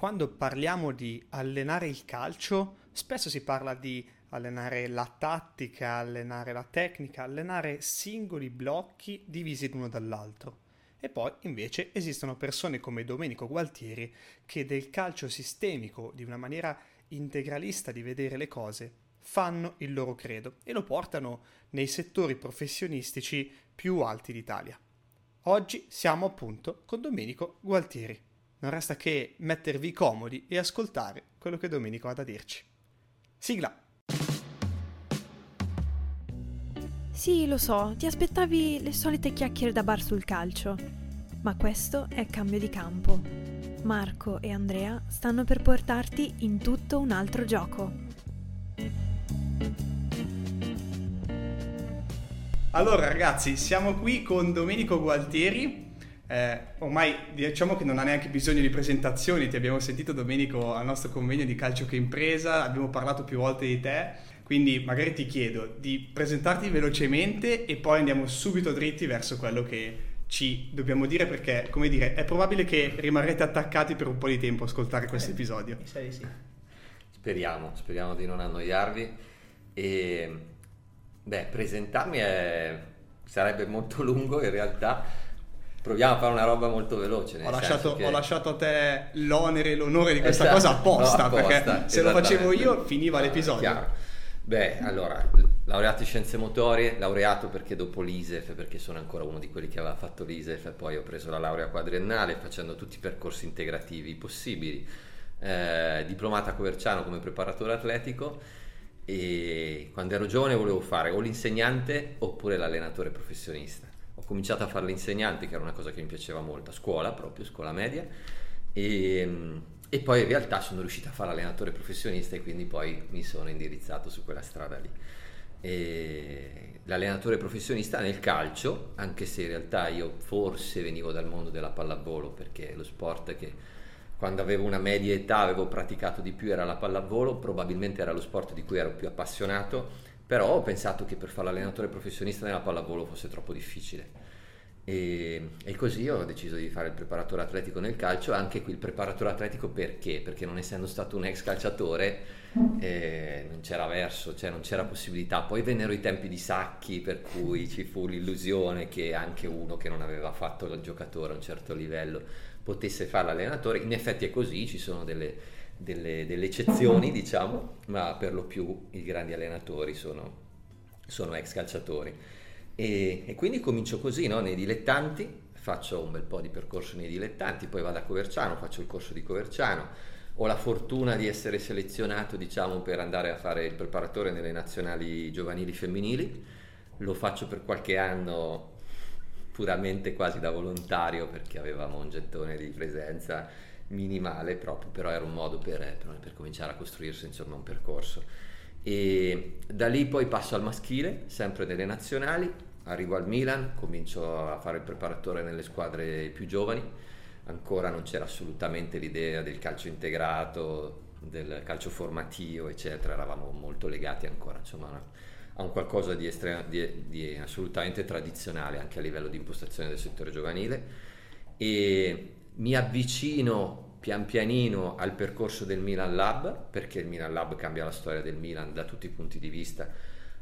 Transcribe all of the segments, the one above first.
quando parliamo di allenare il calcio, spesso si parla di allenare la tattica, allenare la tecnica, allenare singoli blocchi divisi l'uno dall'altro. E poi invece esistono persone come Domenico Gualtieri che del calcio sistemico, di una maniera integralista di vedere le cose, fanno il loro credo e lo portano nei settori professionistici più alti d'Italia. Oggi siamo appunto con Domenico Gualtieri. Non resta che mettervi comodi e ascoltare quello che Domenico ha da dirci. Sigla! Sì, lo so, ti aspettavi le solite chiacchiere da bar sul calcio, ma questo è cambio di campo. Marco e Andrea stanno per portarti in tutto un altro gioco. Allora ragazzi, siamo qui con Domenico Gualtieri. Eh, ormai diciamo che non ha neanche bisogno di presentazioni, ti abbiamo sentito Domenico al nostro convegno di calcio che impresa, abbiamo parlato più volte di te quindi magari ti chiedo di presentarti velocemente e poi andiamo subito dritti verso quello che ci dobbiamo dire perché, come dire, è probabile che rimarrete attaccati per un po' di tempo a ascoltare questo eh, episodio. Sì, sì. Speriamo, speriamo di non annoiarvi. E, beh, presentarmi è... sarebbe molto lungo in realtà. Proviamo a fare una roba molto veloce. Ho lasciato, che... ho lasciato, a te l'onere e l'onore di questa esatto, cosa apposta, no, apposta perché se lo facevo io finiva l'episodio. Chiaro. Beh, allora, laureato in scienze motorie, laureato perché dopo l'ISEF, perché sono ancora uno di quelli che aveva fatto l'ISEF poi ho preso la laurea quadriennale facendo tutti i percorsi integrativi possibili, eh, diplomata a Coverciano come preparatore atletico e quando ero giovane volevo fare o l'insegnante oppure l'allenatore professionista. Cominciato a fare l'insegnante, che era una cosa che mi piaceva molto, a scuola proprio, scuola media, e e poi in realtà sono riuscito a fare allenatore professionista e quindi poi mi sono indirizzato su quella strada lì. E l'allenatore professionista nel calcio, anche se in realtà io forse venivo dal mondo della pallavolo, perché lo sport che quando avevo una media età avevo praticato di più era la pallavolo, probabilmente era lo sport di cui ero più appassionato, però ho pensato che per fare l'allenatore professionista nella pallavolo fosse troppo difficile e, e, così ho deciso di fare il preparatore atletico nel calcio, anche qui il preparatore atletico perché? Perché non essendo stato un ex calciatore eh, non c'era verso, cioè non c'era possibilità. Poi vennero i tempi di sacchi per cui ci fu l'illusione che anche uno che non aveva fatto il giocatore a un certo livello potesse fare l'allenatore. In effetti è così, ci sono delle, delle, delle eccezioni diciamo, ma per lo più i grandi allenatori sono, sono ex calciatori. E, e quindi comincio così, no? nei dilettanti, faccio un bel po' di percorso nei dilettanti, poi vado a Coverciano, faccio il corso di Coverciano, ho la fortuna di essere selezionato diciamo, per andare a fare il preparatore nelle nazionali giovanili femminili, lo faccio per qualche anno puramente quasi da volontario perché avevamo un gettone di presenza minimale proprio, però era un modo per, per, cominciare a costruirsi insomma, un percorso. E da lì poi passo al maschile, sempre nelle nazionali, arrivo al Milan, comincio a fare il preparatore nelle squadre più giovani, ancora non c'era assolutamente l'idea del calcio integrato, del calcio formativo, eccetera, eravamo molto legati ancora insomma, a un qualcosa di, estrema, di, di assolutamente tradizionale anche a livello di impostazione del settore giovanile. E mi avvicino pian pianino al percorso del Milan Lab perché il Milan Lab cambia la storia del Milan da tutti i punti di vista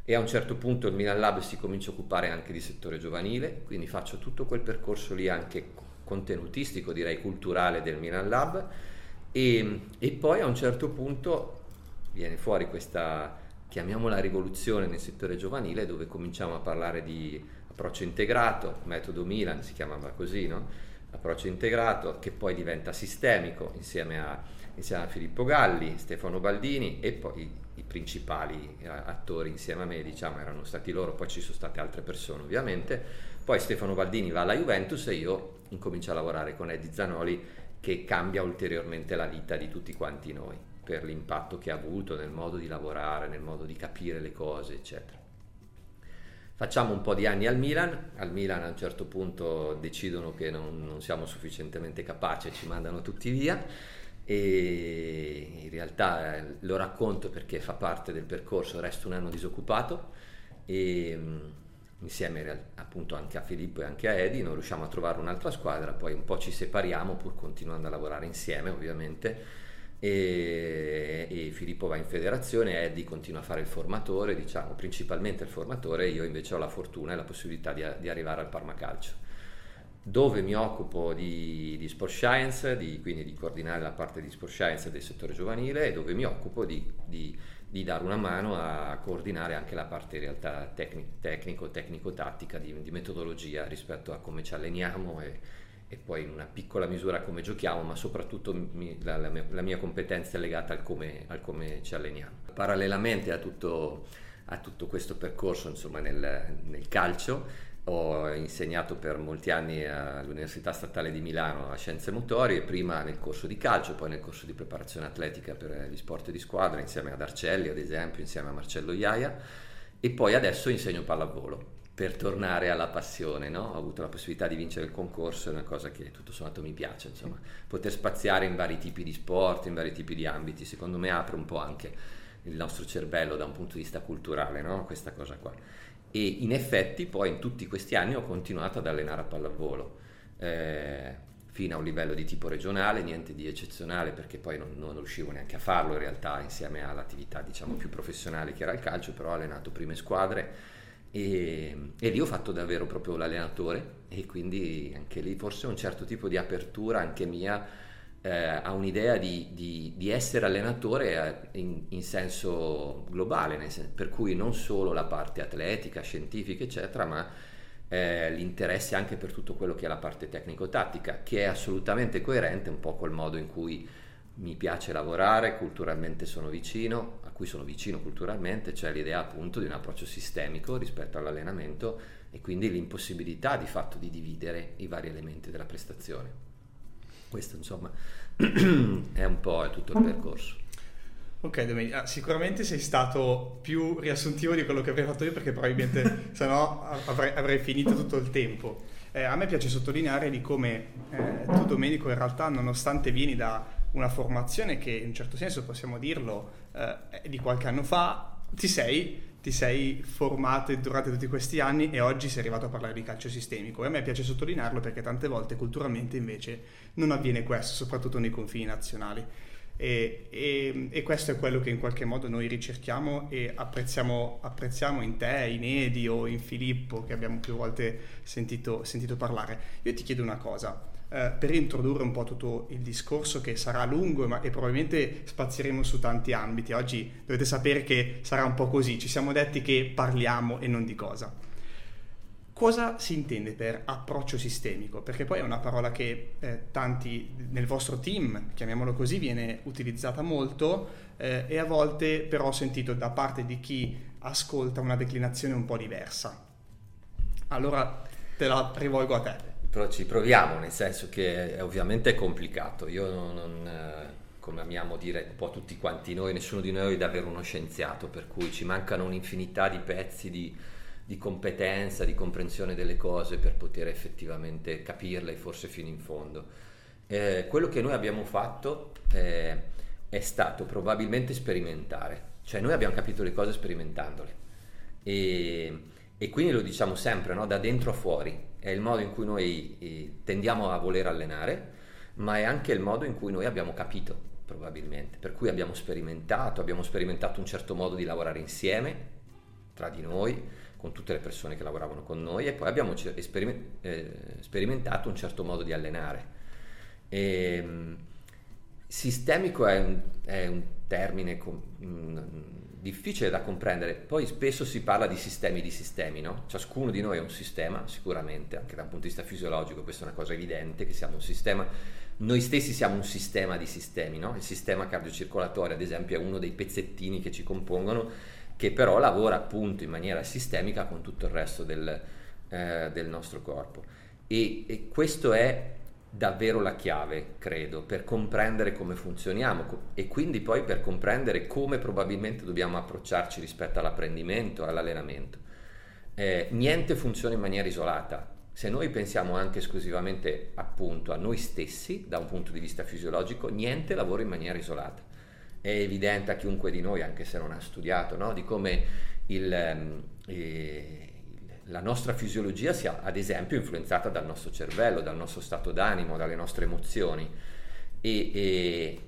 e a un certo punto il Milan Lab si comincia a occupare anche di settore giovanile, quindi faccio tutto quel percorso lì anche contenutistico, direi culturale del Milan Lab e, e poi a un certo punto viene fuori questa, chiamiamola rivoluzione nel settore giovanile, dove cominciamo a parlare di approccio integrato, metodo Milan si chiamava così, no? Approccio integrato che poi diventa sistemico insieme a, insieme a Filippo Galli, Stefano Baldini e poi i principali eh, attori insieme a me, diciamo, erano stati loro, poi ci sono state altre persone ovviamente. Poi Stefano Baldini va alla Juventus e io incomincio a lavorare con Eddie Zanoli che cambia ulteriormente la vita di tutti quanti noi per l'impatto che ha avuto nel modo di lavorare, nel modo di capire le cose, eccetera. Facciamo un po' di anni al Milan, al Milan a un certo punto decidono che non, non siamo sufficientemente capaci e ci mandano tutti via. E in realtà eh, lo racconto perché fa parte del percorso, resto un anno disoccupato. E, insieme appunto anche a Filippo e anche a Edi, non riusciamo a trovare un'altra squadra, poi un po' ci separiamo pur continuando a lavorare insieme ovviamente e, e Filippo va in federazione, Eddie continua a fare il formatore, diciamo principalmente il formatore, io invece ho la fortuna e la possibilità di, di arrivare al Parma Calcio. Dove mi occupo di, di sport science, di, quindi di coordinare la parte di sport science del settore giovanile e dove mi occupo di, di, dare una mano a coordinare anche la parte in realtà tecnico, tecnico tecnico-tattica, di, metodologia rispetto a come ci alleniamo e, e poi in una piccola misura come giochiamo, ma soprattutto mi, la, la, mia, la, mia, competenza è legata al come, al come ci alleniamo. Parallelamente a tutto, a tutto questo percorso insomma, nel, nel, calcio, ho insegnato per molti anni all'Università Statale di Milano a Scienze Motorie, prima nel corso di calcio, poi nel corso di preparazione atletica per gli sport di squadra, insieme ad Arcelli ad esempio, insieme a Marcello Iaia, e poi adesso insegno pallavolo per tornare alla passione, no? Ho avuto la possibilità di vincere il concorso, è una cosa che tutto sommato mi piace, insomma, poter spaziare in vari tipi di sport, in vari tipi di ambiti, secondo me apre un po' anche il nostro cervello da un punto di vista culturale, no? Questa cosa qua. E in effetti poi in tutti questi anni ho continuato ad allenare a pallavolo, eh, fino a un livello di tipo regionale, niente di eccezionale perché poi non, non riuscivo neanche a farlo in realtà insieme all'attività diciamo più professionale che era il calcio, però ho allenato prime squadre e, e, lì ho fatto davvero proprio l'allenatore e quindi anche lì forse un certo tipo di apertura anche mia eh, a un'idea di, di, di essere allenatore eh, in, in senso globale, senso, per cui non solo la parte atletica, scientifica eccetera, ma eh, l'interesse anche per tutto quello che è la parte tecnico-tattica, che è assolutamente coerente un po' col modo in cui mi piace lavorare, culturalmente sono vicino, cui sono vicino culturalmente, cioè l'idea appunto di un approccio sistemico rispetto all'allenamento e quindi l'impossibilità di fatto di dividere i vari elementi della prestazione. Questo insomma è un po' tutto il percorso. Ok Domenica, ah, sicuramente sei stato più riassuntivo di quello che avrei fatto io perché probabilmente se no avrei, avrei, finito tutto il tempo. Eh, a me piace sottolineare di come eh, tu Domenico in realtà nonostante vieni da una formazione che in un certo senso possiamo dirlo eh, di qualche anno fa, ti sei, ti sei formato durante tutti questi anni e oggi sei arrivato a parlare di calcio sistemico. E a me piace sottolinearlo perché tante volte culturalmente invece non avviene questo, soprattutto nei confini nazionali. E, e, e, questo è quello che in qualche modo noi ricerchiamo e apprezziamo, apprezziamo, in te, in Edi o in Filippo che abbiamo più volte sentito, sentito parlare. Io ti chiedo una cosa, eh, per introdurre un po' tutto il discorso che sarà lungo ma, e probabilmente spazieremo su tanti ambiti. Oggi dovete sapere che sarà un po' così, ci siamo detti che parliamo e non di cosa. Cosa si intende per approccio sistemico? Perché poi è una parola che eh, tanti nel vostro team, chiamiamolo così, viene utilizzata molto eh, e a volte però ho sentito da parte di chi ascolta una declinazione un po' diversa. Allora te la rivolgo a te però ci proviamo, nel senso che è ovviamente è complicato. Io non, non, eh, come amiamo dire un po' tutti quanti noi, nessuno di noi è davvero uno scienziato, per cui ci mancano un'infinità di pezzi di, di competenza, di comprensione delle cose per poter effettivamente capirle forse fino in fondo. Eh, quello che noi abbiamo fatto eh, è stato probabilmente sperimentare, cioè noi abbiamo capito le cose sperimentandole e, e quindi lo diciamo sempre, no? da dentro a fuori, è il modo in cui noi eh, tendiamo a voler allenare, ma è anche il modo in cui noi abbiamo capito, probabilmente. Per cui abbiamo sperimentato, abbiamo sperimentato un certo modo di lavorare insieme, tra di noi, con tutte le persone che lavoravano con noi, e poi abbiamo eh, sperimentato un certo modo di allenare. E, ehm, sistemico è un, è un termine com- mm, difficile da comprendere. Poi spesso si parla di sistemi di sistemi, no? Ciascuno di noi è un sistema, sicuramente, anche da un punto di vista fisiologico, questa è una cosa evidente, che siamo un sistema. Noi stessi siamo un sistema di sistemi, no? Il sistema cardiocircolatorio, ad esempio, è uno dei pezzettini che ci compongono, che però lavora appunto in maniera sistemica con tutto il resto del, eh, del nostro corpo. E, e questo è davvero la chiave, credo, per comprendere come funzioniamo e quindi poi per comprendere come probabilmente dobbiamo approcciarci rispetto all'apprendimento, all'allenamento. Eh, niente funziona in maniera isolata. Se noi pensiamo anche esclusivamente appunto a noi stessi da un punto di vista fisiologico, niente lavora in maniera isolata. È evidente a chiunque di noi, anche se non ha studiato, no? di come il, eh, la nostra fisiologia sia ad esempio influenzata dal nostro cervello, dal nostro stato d'animo, dalle nostre emozioni e, e,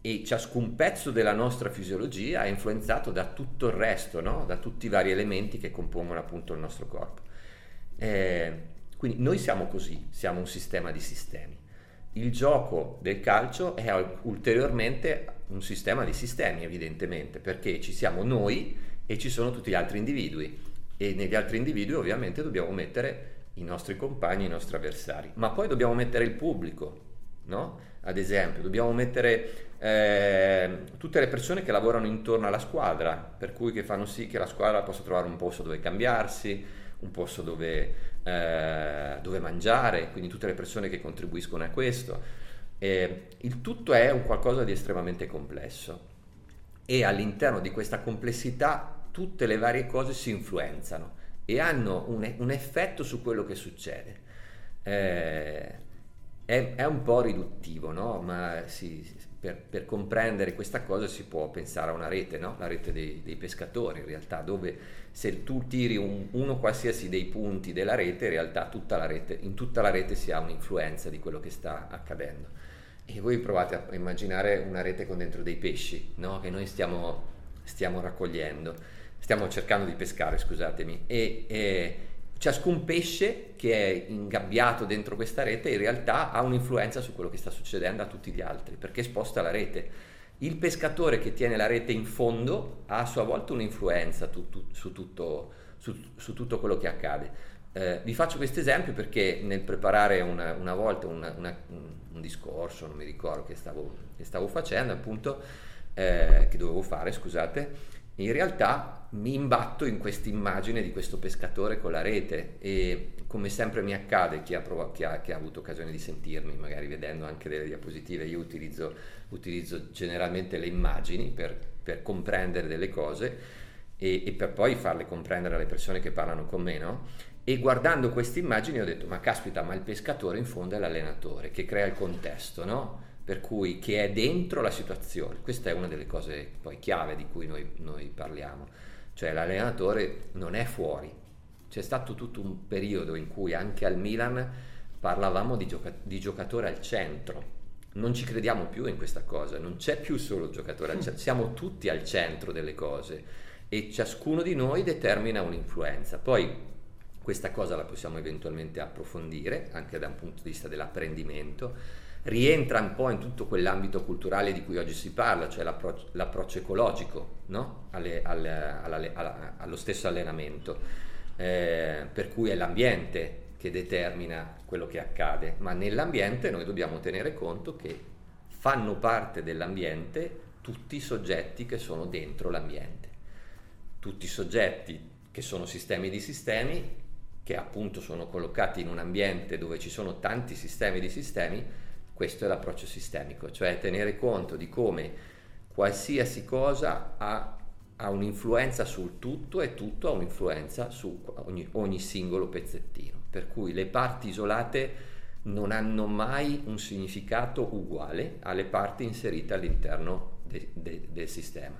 e ciascun pezzo della nostra fisiologia è influenzato da tutto il resto, no? da tutti i vari elementi che compongono appunto il nostro corpo. Eh, quindi noi siamo così, siamo un sistema di sistemi. Il gioco del calcio è ulteriormente un sistema di sistemi, evidentemente, perché ci siamo noi e ci sono tutti gli altri individui e negli altri individui ovviamente dobbiamo mettere i nostri compagni, i nostri avversari, ma poi dobbiamo mettere il pubblico, no? Ad esempio, dobbiamo mettere eh, tutte le persone che lavorano intorno alla squadra, per cui che fanno sì che la squadra possa trovare un posto dove cambiarsi, un posto dove, eh, dove mangiare, quindi tutte le persone che contribuiscono a questo. Eh, il tutto è un qualcosa di estremamente complesso e all'interno di questa complessità tutte le varie cose si influenzano e hanno un, un effetto su quello che succede. Eh, è, è, un po' riduttivo, no? ma si, per, per, comprendere questa cosa si può pensare a una rete, no? la rete dei, dei, pescatori in realtà, dove se tu tiri un, uno qualsiasi dei punti della rete, in realtà tutta rete, in tutta la rete si ha un'influenza di quello che sta accadendo. E voi provate a immaginare una rete con dentro dei pesci, no? che noi stiamo, stiamo, raccogliendo, stiamo cercando di pescare, scusatemi, e, e ciascun pesce che è ingabbiato dentro questa rete in realtà ha un'influenza su quello che sta succedendo a tutti gli altri, perché sposta la rete. Il pescatore che tiene la rete in fondo ha a sua volta un'influenza tu, tu, su, tutto, su, su tutto quello che accade. Eh, vi faccio questo esempio perché nel preparare una, una volta una, una, un discorso, non mi ricordo che stavo, che stavo facendo, appunto, eh, che dovevo fare, scusate, in realtà mi imbatto in questa immagine di questo pescatore con la rete e come sempre mi accade, chi ha, prov- chi ha, chi ha avuto occasione di sentirmi, magari vedendo anche delle diapositive, io utilizzo, utilizzo generalmente le immagini per, per comprendere delle cose e, e, per poi farle comprendere alle persone che parlano con me, no? E guardando queste immagini ho detto, ma caspita, ma il pescatore in fondo è l'allenatore che crea il contesto, no? Per cui che è dentro la situazione. Questa è una delle cose poi chiave di cui noi, noi parliamo. Cioè l'allenatore non è fuori. C'è stato tutto un periodo in cui anche al Milan parlavamo di, gioca- di giocatore al centro. Non ci crediamo più in questa cosa, non c'è più solo il giocatore al centro, siamo tutti al centro delle cose e ciascuno di noi determina un'influenza. Poi questa cosa la possiamo eventualmente approfondire anche da un punto di vista dell'apprendimento. Rientra un po' in tutto quell'ambito culturale di cui oggi si parla, cioè l'approccio, l'approccio ecologico no? alle, alle, alle, allo stesso allenamento, eh, per cui è l'ambiente che determina quello che accade, ma nell'ambiente noi dobbiamo tenere conto che fanno parte dell'ambiente tutti i soggetti che sono dentro l'ambiente, tutti i soggetti che sono sistemi di sistemi che appunto sono collocati in un ambiente dove ci sono tanti sistemi di sistemi, questo è l'approccio sistemico, cioè tenere conto di come qualsiasi cosa ha, ha un'influenza sul tutto e tutto ha un'influenza su ogni, ogni singolo pezzettino, per cui le parti isolate non hanno mai un significato uguale alle parti inserite all'interno de, de, del sistema.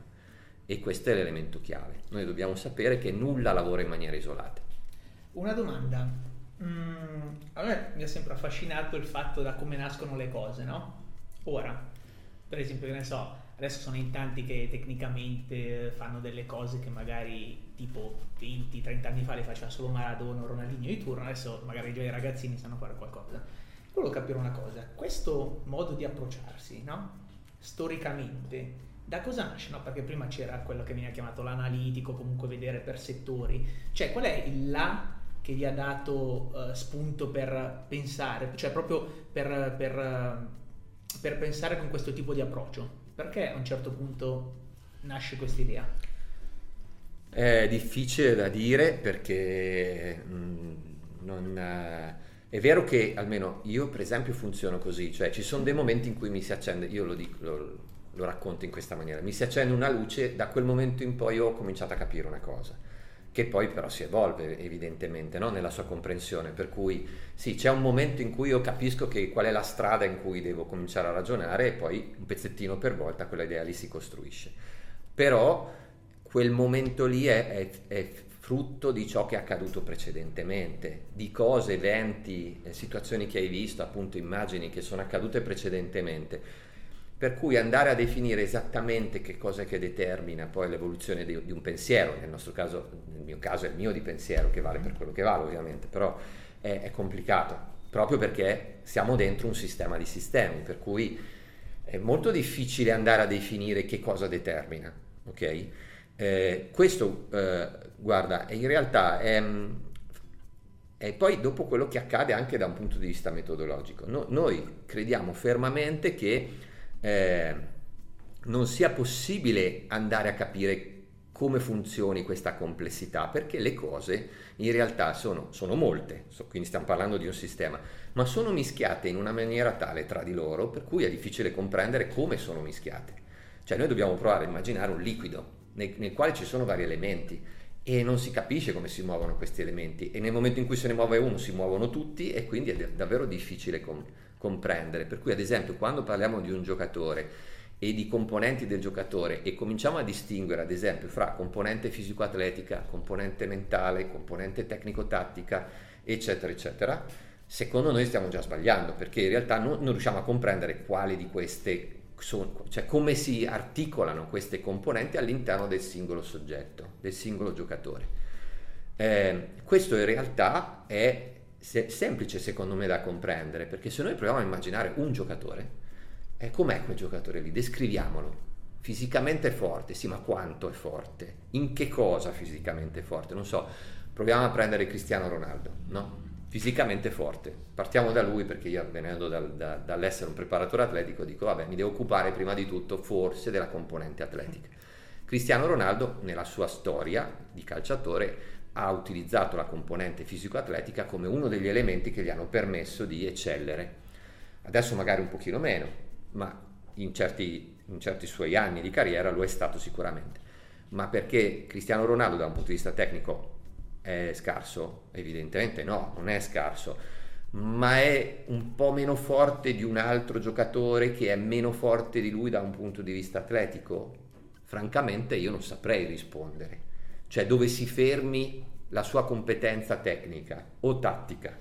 E questo è l'elemento chiave. Noi dobbiamo sapere che nulla lavora in maniera isolata. Una domanda. Mm, me mi ha sempre affascinato il fatto da come nascono le cose, no? Ora, per esempio, che ne so, adesso sono in tanti che tecnicamente fanno delle cose che magari tipo 20-30 anni fa le faceva solo Maradona o Ronaldinho di turno, adesso magari già i ragazzini sanno fare qualcosa. Volevo capire una cosa, questo modo di approcciarsi, no? Storicamente, da cosa nasce? No? Perché prima c'era quello che viene chiamato l'analitico, comunque vedere per settori. Cioè, qual è il là che gli ha dato uh, spunto per pensare, cioè proprio per, per, per, pensare con questo tipo di approccio? Perché a un certo punto nasce questa idea? È difficile da dire perché mh, mm, non, è vero che almeno io per esempio funziono così, cioè ci sono dei momenti in cui mi si accende, io lo dico, lo, lo racconto in questa maniera, mi si accende una luce, da quel momento in poi ho cominciato a capire una cosa che poi però si evolve evidentemente no? nella sua comprensione, per cui sì, c'è un momento in cui io capisco che qual è la strada in cui devo cominciare a ragionare e poi un pezzettino per volta quella idea lì si costruisce. Però quel momento lì è, è, è frutto di ciò che è accaduto precedentemente, di cose, eventi, eh, situazioni che hai visto, appunto immagini che sono accadute precedentemente. Per cui andare a definire esattamente che cosa è che determina poi l'evoluzione di, di un pensiero, nel nostro caso, nel mio caso è il mio di pensiero che vale per quello che vale ovviamente, però è, è complicato, proprio perché siamo dentro un sistema di sistemi, per cui è molto difficile andare a definire che cosa determina, ok? Eh, questo, eh, guarda, in realtà è, è, poi dopo quello che accade anche da un punto di vista metodologico. No, noi crediamo fermamente che eh, non sia possibile andare a capire come funzioni questa complessità, perché le cose in realtà sono, sono molte, quindi stiamo parlando di un sistema, ma sono mischiate in una maniera tale tra di loro per cui è difficile comprendere come sono mischiate. Cioè noi dobbiamo provare a immaginare un liquido, nel, nel quale ci sono vari elementi e non si capisce come si muovono questi elementi e nel momento in cui se ne muove uno si muovono tutti e quindi è davvero difficile com- comprendere. Per cui ad esempio quando parliamo di un giocatore e di componenti del giocatore e cominciamo a distinguere ad esempio fra componente fisico-atletica, componente mentale, componente tecnico-tattica, eccetera, eccetera, secondo noi stiamo già sbagliando perché in realtà non, non riusciamo a comprendere quali di queste sono, cioè come si articolano queste componenti all'interno del singolo soggetto, del singolo giocatore. Eh, questo in realtà è se- semplice secondo me da comprendere, perché se noi proviamo a immaginare un giocatore, eh, com'è quel giocatore lì? Descriviamolo. Fisicamente forte, sì, ma quanto è forte? In che cosa fisicamente forte? Non so, proviamo a prendere Cristiano Ronaldo, no? fisicamente forte. Partiamo da lui perché io venendo dal, da, dall'essere un preparatore atletico dico vabbè mi devo occupare prima di tutto forse della componente atletica. Cristiano Ronaldo nella sua storia di calciatore ha utilizzato la componente fisico-atletica come uno degli elementi che gli hanno permesso di eccellere. Adesso magari un pochino meno, ma in certi, in certi suoi anni di carriera lo è stato sicuramente. Ma perché Cristiano Ronaldo da un punto di vista tecnico è scarso? Evidentemente no, non è scarso, ma è un po' meno forte di un altro giocatore che è meno forte di lui da un punto di vista atletico? Francamente io non saprei rispondere. Cioè dove si fermi la sua competenza tecnica o tattica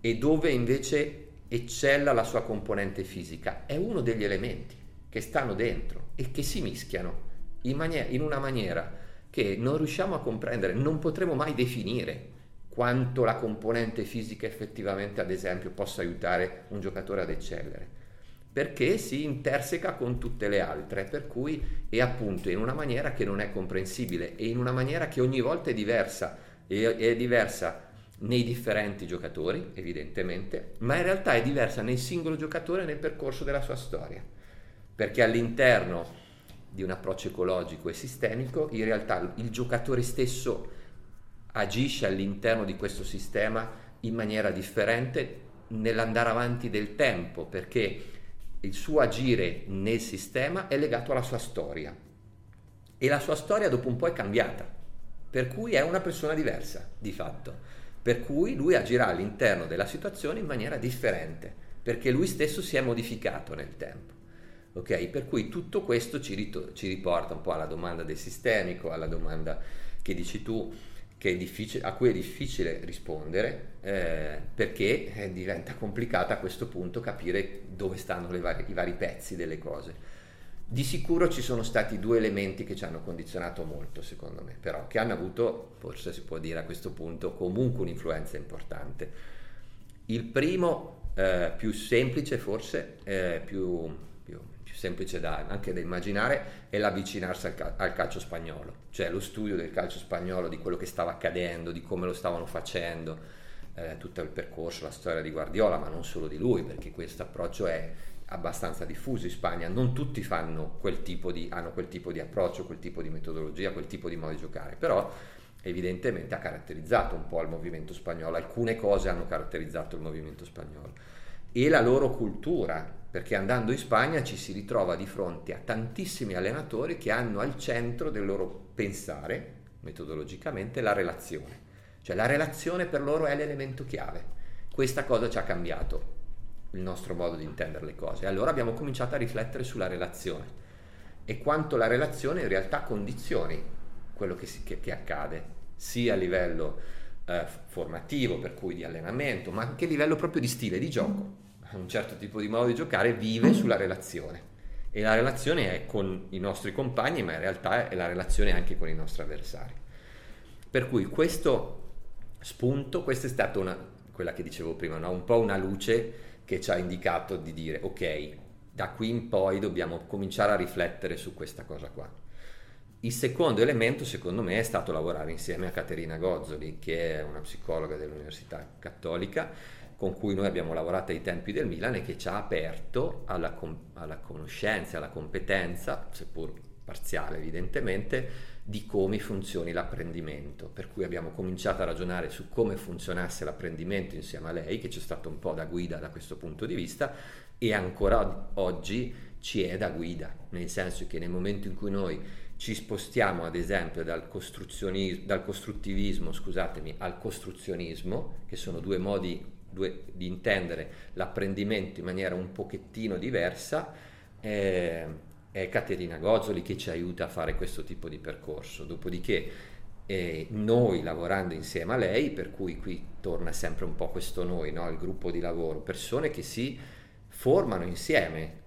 e dove invece eccella la sua componente fisica. È uno degli elementi che stanno dentro e che si mischiano in, maniera, in una maniera che non riusciamo a comprendere, non potremo mai definire quanto la componente fisica effettivamente, ad esempio, possa aiutare un giocatore ad eccellere, perché si interseca con tutte le altre, per cui è appunto in una maniera che non è comprensibile e in una maniera che ogni volta è diversa, e è diversa nei differenti giocatori, evidentemente, ma in realtà è diversa nel singolo giocatore nel percorso della sua storia, perché all'interno di un approccio ecologico e sistemico, in realtà il giocatore stesso agisce all'interno di questo sistema in maniera differente nell'andare avanti del tempo, perché il suo agire nel sistema è legato alla sua storia. E la sua storia dopo un po' è cambiata, per cui è una persona diversa di fatto, per cui lui agirà all'interno della situazione in maniera differente, perché lui stesso si è modificato nel tempo. Ok, per cui tutto questo ci, rito- ci, riporta un po' alla domanda del sistemico, alla domanda che dici tu, a cui è difficile rispondere eh, perché eh, diventa complicata a questo punto capire dove stanno vari, i vari pezzi delle cose. Di sicuro ci sono stati due elementi che ci hanno condizionato molto, secondo me, però che hanno avuto, forse si può dire a questo punto, comunque un'influenza importante. Il primo, eh, più semplice forse, eh, più semplice da, anche da immaginare, è l'avvicinarsi al, al, calcio spagnolo, cioè lo studio del calcio spagnolo, di quello che stava accadendo, di come lo stavano facendo, eh, tutto il percorso, la storia di Guardiola, ma non solo di lui, perché questo approccio è abbastanza diffuso in Spagna, non tutti quel di, hanno quel tipo di approccio, quel tipo di metodologia, quel tipo di modo di giocare, però evidentemente ha caratterizzato un po' il movimento spagnolo, alcune cose hanno caratterizzato il movimento spagnolo e la loro cultura, perché andando in Spagna ci si ritrova di fronte a tantissimi allenatori che hanno al centro del loro pensare, metodologicamente, la relazione. Cioè la relazione per loro è l'elemento chiave. Questa cosa ci ha cambiato il nostro modo di intendere le cose. Allora abbiamo cominciato a riflettere sulla relazione e quanto la relazione in realtà condizioni quello che, si, che, che accade sia a livello eh, formativo, per cui di allenamento, ma anche a livello proprio di stile di gioco. Un certo tipo di modo di giocare vive sulla relazione e la relazione è con i nostri compagni, ma in realtà è la relazione anche con i nostri avversari. Per cui questo spunto, questa è stata una, quella che dicevo prima, no? un po' una luce che ci ha indicato di dire ok, da qui in poi dobbiamo cominciare a riflettere su questa cosa qua. Il secondo elemento, secondo me, è stato lavorare insieme a Caterina Gozzoli, che è una psicologa dell'Università Cattolica, con cui noi abbiamo lavorato ai tempi del Milan e che ci ha aperto alla, com- alla conoscenza, alla competenza, seppur parziale evidentemente, di come funzioni l'apprendimento, per cui abbiamo cominciato a ragionare su come funzionasse l'apprendimento insieme a lei, che ci è stato un po' da guida da questo punto di vista, e ancora oggi ci è da guida, nel senso che nel momento in cui noi ci spostiamo ad esempio dal, dal costruttivismo scusatemi, al costruzionismo, che sono due modi due, di intendere l'apprendimento in maniera un pochettino diversa, eh, è Caterina Gozzoli che ci aiuta a fare questo tipo di percorso. Dopodiché eh, noi lavorando insieme a lei, per cui qui torna sempre un po' questo noi, no? il gruppo di lavoro, persone che si formano insieme,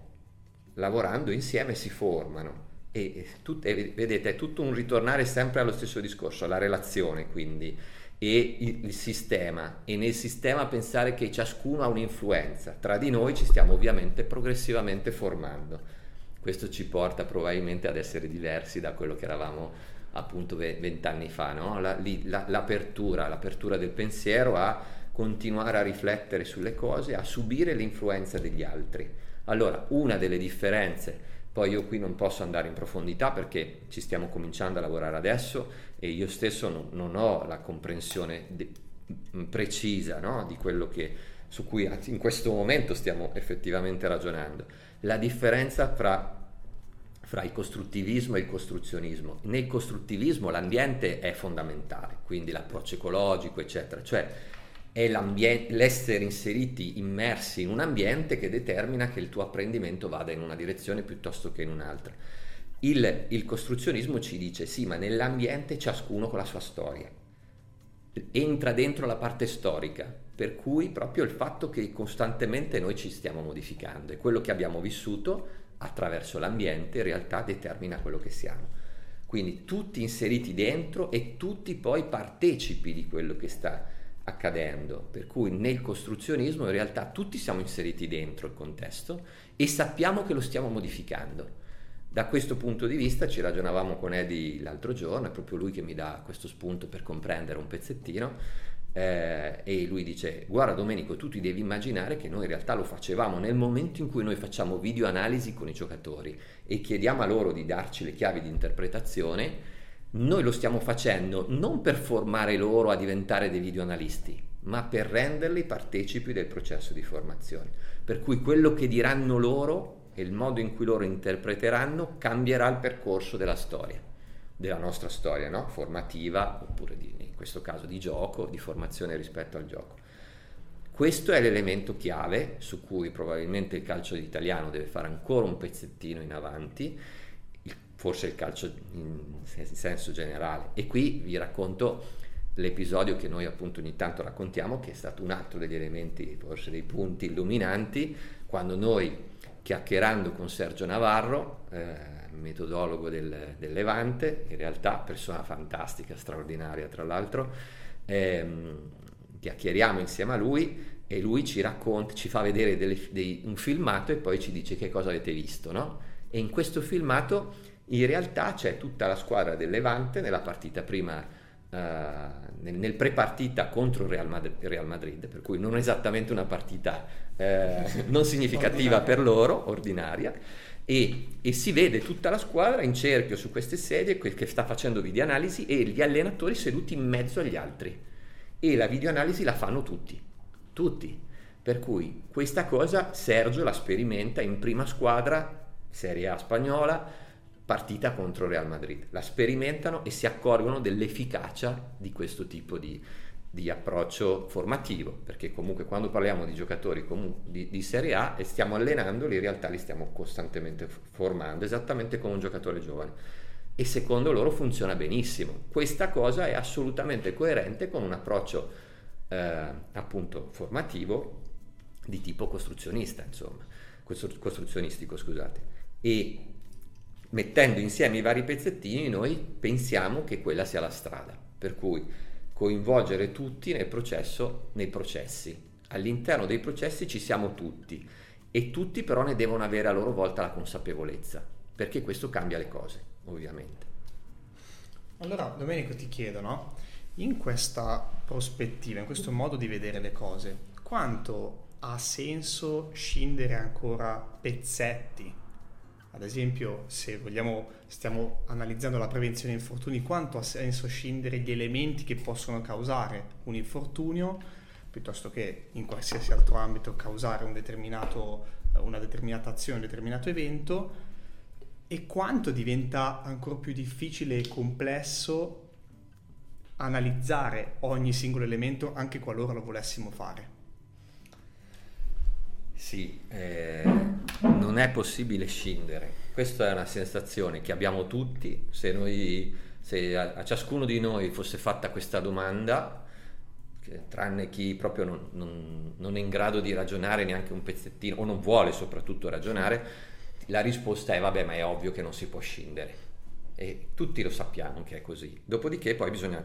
lavorando insieme si formano. E, tut- e vedete, è tutto un ritornare sempre allo stesso discorso, alla relazione quindi, e il, sistema. E nel sistema pensare che ciascuno ha un'influenza. Tra di noi ci stiamo ovviamente progressivamente formando. Questo ci porta probabilmente ad essere diversi da quello che eravamo appunto vent'anni fa, no? la, la, l'apertura, l'apertura del pensiero a continuare a riflettere sulle cose, a subire l'influenza degli altri. Allora, una delle differenze, poi io qui non posso andare in profondità perché ci stiamo cominciando a lavorare adesso e io stesso non, non ho la comprensione de- precisa no? di quello che, su cui in questo momento stiamo effettivamente ragionando. La differenza fra fra il costruttivismo e il costruzionismo. Nel costruttivismo l'ambiente è fondamentale, quindi l'approccio ecologico, eccetera, cioè è l'essere inseriti, immersi in un ambiente che determina che il tuo apprendimento vada in una direzione piuttosto che in un'altra. Il, il costruzionismo ci dice sì, ma nell'ambiente ciascuno con la sua storia. Entra dentro la parte storica, per cui proprio il fatto che costantemente noi ci stiamo modificando e quello che abbiamo vissuto attraverso l'ambiente in realtà determina quello che siamo. Quindi tutti inseriti dentro e tutti poi partecipi di quello che sta accadendo, per cui nel costruzionismo in realtà tutti siamo inseriti dentro il contesto e sappiamo che lo stiamo modificando. Da questo punto di vista ci ragionavamo con Eddie l'altro giorno, è proprio lui che mi dà questo spunto per comprendere un pezzettino eh, e lui dice guarda Domenico tu ti devi immaginare che noi in realtà lo facevamo nel momento in cui noi facciamo video analisi con i giocatori e chiediamo a loro di darci le chiavi di interpretazione noi lo stiamo facendo non per formare loro a diventare dei videoanalisti, ma per renderli partecipi del processo di formazione. Per cui quello che diranno loro e il modo in cui loro interpreteranno cambierà il percorso della storia, della nostra storia, no? formativa oppure di, in questo caso di gioco, di formazione rispetto al gioco. Questo è l'elemento chiave su cui probabilmente il calcio italiano deve fare ancora un pezzettino in avanti forse il calcio in senso generale. E qui vi racconto l'episodio che noi appunto ogni tanto raccontiamo, che è stato un altro degli elementi, forse dei punti illuminanti, quando noi chiacchierando con Sergio Navarro, eh, metodologo del, del, Levante, in realtà persona fantastica, straordinaria tra l'altro, ehm, chiacchieriamo insieme a lui e lui ci racconta, ci fa vedere delle, dei, un filmato e poi ci dice che cosa avete visto, no? E in questo filmato in realtà c'è tutta la squadra del Levante nella partita prima, uh, nel, nel pre-partita contro il Real, Madrid, Real Madrid, per cui non esattamente una partita eh, non significativa per loro, ordinaria, e, e, si vede tutta la squadra in cerchio su queste sedie che sta facendo videoanalisi e gli allenatori seduti in mezzo agli altri. E la videoanalisi la fanno tutti, tutti. Per cui questa cosa Sergio la sperimenta in prima squadra, Serie A spagnola, partita contro Real Madrid. La sperimentano e si accorgono dell'efficacia di questo tipo di, di approccio formativo, perché comunque quando parliamo di giocatori di, di, Serie A e stiamo allenandoli, in realtà li stiamo costantemente formando, esattamente come un giocatore giovane. e secondo loro funziona benissimo. Questa cosa è assolutamente coerente con un approccio eh, appunto formativo di tipo costruzionista, insomma, costruzionistico, scusate. E mettendo insieme i vari pezzettini noi pensiamo che quella sia la strada, per cui coinvolgere tutti nel processo, nei processi. All'interno dei processi ci siamo tutti e tutti però ne devono avere a loro volta la consapevolezza, perché questo cambia le cose, ovviamente. Allora, Domenico ti chiedo, no? In questa prospettiva, in questo modo di vedere le cose, quanto ha senso scindere ancora pezzetti ad esempio, se vogliamo, stiamo analizzando la prevenzione infortuni, quanto ha senso scindere gli elementi che possono causare un infortunio, piuttosto che in qualsiasi altro ambito causare un una determinata azione, un determinato evento, e quanto diventa ancora più difficile e complesso analizzare ogni singolo elemento anche qualora lo volessimo fare. Sì, eh, non è possibile scindere. Questa è una sensazione che abbiamo tutti. Se, noi, se a, a, ciascuno di noi fosse fatta questa domanda, che, tranne chi proprio non, non, non, è in grado di ragionare neanche un pezzettino, o non vuole soprattutto ragionare, la risposta è vabbè, ma è ovvio che non si può scindere. E tutti lo sappiamo che è così. Dopodiché poi bisogna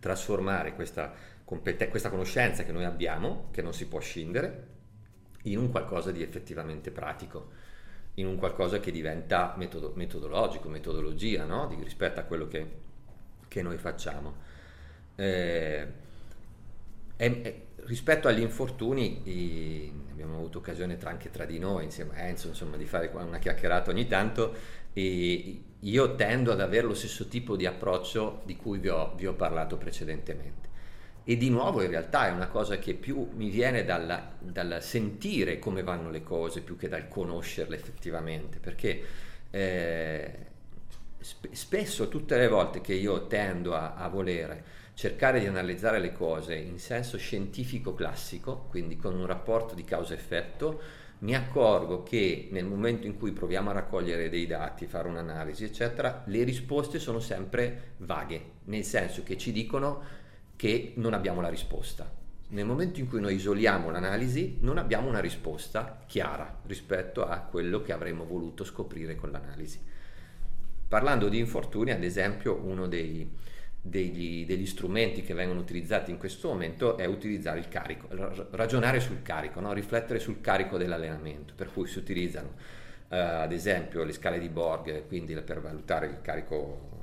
trasformare questa, competen- questa conoscenza che noi abbiamo, che non si può scindere, in un qualcosa di effettivamente pratico, in un qualcosa che diventa metodo, metodologico, metodologia no? di, rispetto a quello che, che noi facciamo. Eh, è, è, rispetto agli infortuni, i, abbiamo avuto occasione tra, anche tra di noi, insieme a Enzo, insomma, di fare una chiacchierata ogni tanto, e io tendo ad avere lo stesso tipo di approccio di cui vi ho, vi ho parlato precedentemente e di nuovo in realtà è una cosa che più mi viene dal, dal sentire come vanno le cose più che dal conoscerle effettivamente, perché eh, sp- spesso tutte le volte che io tendo a, a volere cercare di analizzare le cose in senso scientifico classico, quindi con un rapporto di causa-effetto, mi accorgo che nel momento in cui proviamo a raccogliere dei dati, fare un'analisi, eccetera, le risposte sono sempre vaghe, nel senso che ci dicono che non abbiamo la risposta. Nel momento in cui noi isoliamo l'analisi non abbiamo una risposta chiara rispetto a quello che avremmo voluto scoprire con l'analisi. Parlando di infortuni, ad esempio, uno dei, degli, degli, strumenti che vengono utilizzati in questo momento è utilizzare il carico, ragionare sul carico, no? riflettere sul carico dell'allenamento, per cui si utilizzano eh, ad esempio le scale di Borg, quindi per valutare il carico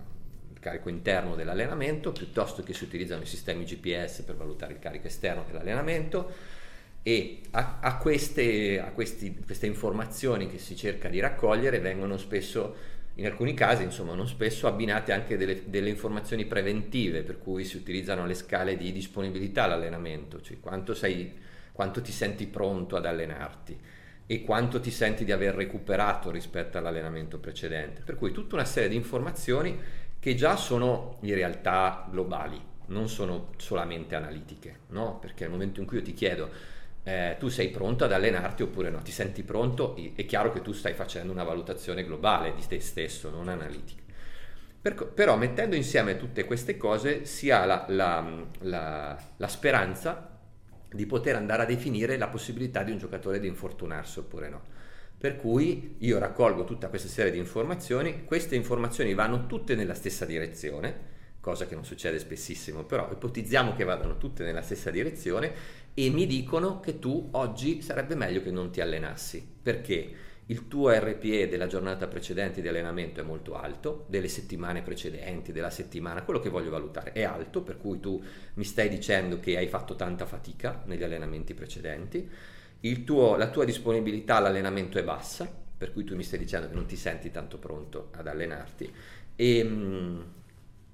carico interno dell'allenamento, piuttosto che si utilizzano i sistemi GPS per valutare il carico esterno dell'allenamento e a, a, queste, a questi, queste, informazioni che si cerca di raccogliere vengono spesso, in alcuni casi, insomma non spesso, abbinate anche delle, delle informazioni preventive, per cui si utilizzano le scale di disponibilità all'allenamento, cioè quanto, sei, quanto ti senti pronto ad allenarti e quanto ti senti di aver recuperato rispetto all'allenamento precedente. Per cui tutta una serie di informazioni che già sono in realtà globali, non sono solamente analitiche, no? Perché nel momento in cui io ti chiedo eh, tu sei pronto ad allenarti oppure no, ti senti pronto, è chiaro che tu stai facendo una valutazione globale di te stesso, non analitica. Per, però mettendo insieme tutte queste cose si ha la, la, la, la speranza di poter andare a definire la possibilità di un giocatore di infortunarsi oppure no. Per cui io raccolgo tutta questa serie di informazioni, queste informazioni vanno tutte nella stessa direzione, cosa che non succede spessissimo, però ipotizziamo che vadano tutte nella stessa direzione e mi dicono che tu oggi sarebbe meglio che non ti allenassi, perché il tuo RPE della giornata precedente di allenamento è molto alto, delle settimane precedenti, della settimana, quello che voglio valutare è alto, per cui tu mi stai dicendo che hai fatto tanta fatica negli allenamenti precedenti tuo, la tua disponibilità all'allenamento è bassa, per cui tu mi stai dicendo che non ti senti tanto pronto ad allenarti e, mm,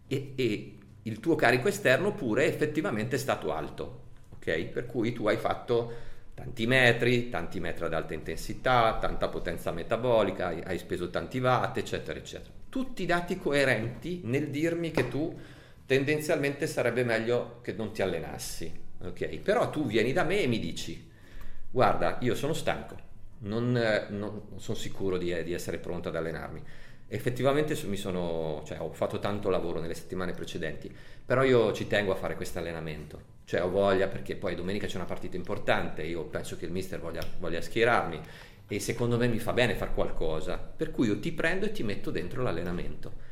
e, e il tuo carico esterno pure effettivamente è stato alto, ok? Per cui tu hai fatto tanti metri, tanti metri ad alta intensità, tanta potenza metabolica, hai, hai speso tanti watt, eccetera, eccetera. Tutti dati coerenti nel dirmi che tu tendenzialmente sarebbe meglio che non ti allenassi, ok? Però tu vieni da me e mi dici guarda, io sono stanco, non, non sono sicuro di, di, essere pronto ad allenarmi. Effettivamente sono, cioè, ho fatto tanto lavoro nelle settimane precedenti, però io ci tengo a fare questo allenamento, cioè ho voglia perché poi domenica c'è una partita importante, io penso che il mister voglia, voglia schierarmi e secondo me mi fa bene fare qualcosa, per cui io ti prendo e ti metto dentro l'allenamento.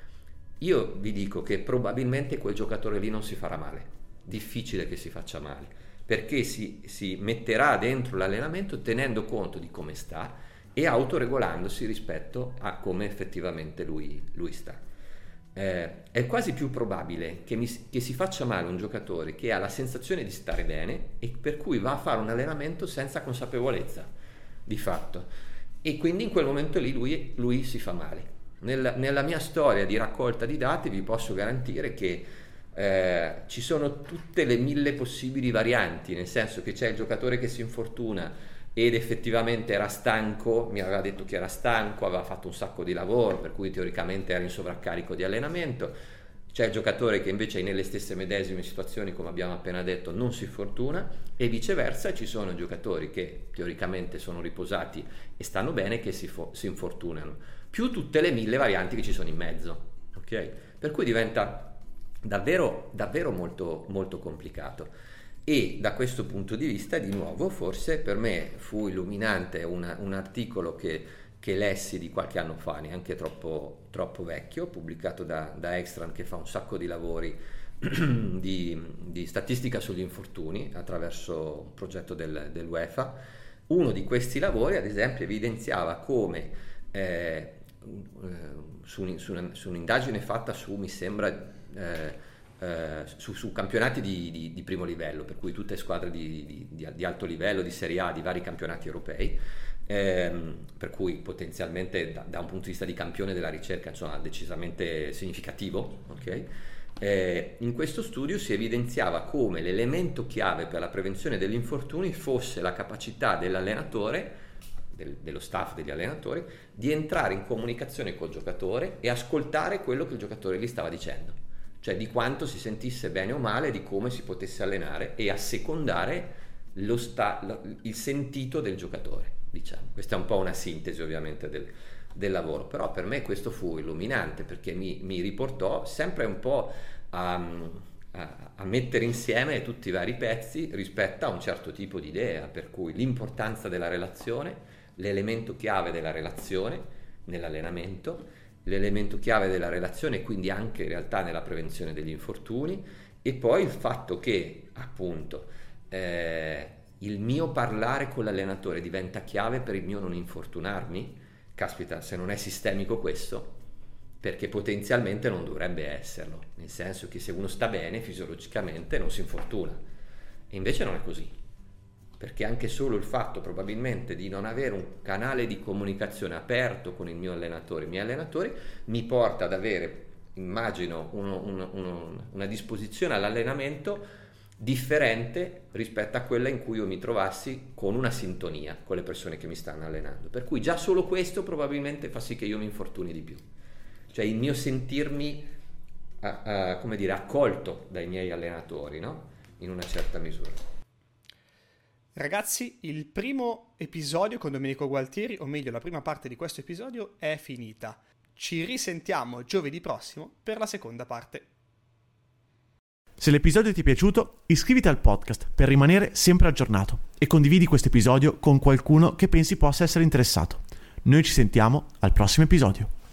Io vi dico che probabilmente quel giocatore lì non si farà male, difficile che si faccia male, perché si, si metterà dentro l'allenamento tenendo conto di come sta e autoregolandosi rispetto a come effettivamente lui, lui sta. Eh, è quasi più probabile che, mi, che, si faccia male un giocatore che ha la sensazione di stare bene e per cui va a fare un allenamento senza consapevolezza, di fatto. E quindi in quel momento lì lui, lui si fa male. Nel, nella mia storia di raccolta di dati vi posso garantire che eh, ci sono tutte le mille possibili varianti, nel senso che c'è il giocatore che si infortuna ed effettivamente era stanco, mi aveva detto che era stanco, aveva fatto un sacco di lavoro, per cui teoricamente era in sovraccarico di allenamento. C'è il giocatore che invece nelle stesse medesime situazioni, come abbiamo appena detto, non si fortuna e viceversa ci sono giocatori che teoricamente sono riposati e stanno bene che si, fo- si infortunano, più tutte le mille varianti che ci sono in mezzo. Okay? Per cui diventa davvero, davvero molto, molto complicato e da questo punto di vista di nuovo forse per me fu illuminante una, un articolo che, che, lessi di qualche anno fa, neanche troppo, troppo vecchio, pubblicato da, da Extran che fa un sacco di lavori di, di, statistica sugli infortuni attraverso un progetto del, dell'UEFA. Uno di questi lavori ad esempio evidenziava come eh, su, su, su, un'indagine fatta su, mi sembra, eh, su, su, campionati di, di, di, primo livello, per cui tutte squadre di, di, alto livello, di Serie A, di vari campionati europei, ehm, per cui potenzialmente da, da, un punto di vista di campione della ricerca insomma, decisamente significativo. Okay? Eh, in questo studio si evidenziava come l'elemento chiave per la prevenzione degli infortuni fosse la capacità dell'allenatore del, dello staff degli allenatori di entrare in comunicazione col giocatore e ascoltare quello che il giocatore gli stava dicendo cioè di quanto si sentisse bene o male, di come si potesse allenare e assecondare lo sta, il sentito del giocatore, diciamo. Questa è un po' una sintesi ovviamente del, del lavoro, però per me questo fu illuminante perché mi, mi riportò sempre un po' a, a, a, mettere insieme tutti i vari pezzi rispetto a un certo tipo di idea, per cui l'importanza della relazione, l'elemento chiave della relazione nell'allenamento, l'elemento chiave della relazione e quindi anche in realtà nella prevenzione degli infortuni e poi il fatto che appunto eh, il mio parlare con l'allenatore diventa chiave per il mio non infortunarmi, caspita se non è sistemico questo, perché potenzialmente non dovrebbe esserlo, nel senso che se uno sta bene fisiologicamente non si infortuna. E invece non è così perché anche solo il fatto probabilmente di non avere un canale di comunicazione aperto con il mio allenatore, i miei allenatori, mi porta ad avere, immagino, uno, uno, uno, una disposizione all'allenamento differente rispetto a quella in cui io mi trovassi con una sintonia con le persone che mi stanno allenando. Per cui già solo questo probabilmente fa sì che io mi infortuni di più. Cioè il mio sentirmi, uh, uh, come dire, accolto dai miei allenatori, no? In una certa misura. Ragazzi, il primo episodio con Domenico Gualtieri, o meglio la prima parte di questo episodio, è finita. Ci risentiamo giovedì prossimo per la seconda parte. Se l'episodio ti è piaciuto, iscriviti al podcast per rimanere sempre aggiornato e condividi questo episodio con qualcuno che pensi possa essere interessato. Noi ci sentiamo al prossimo episodio.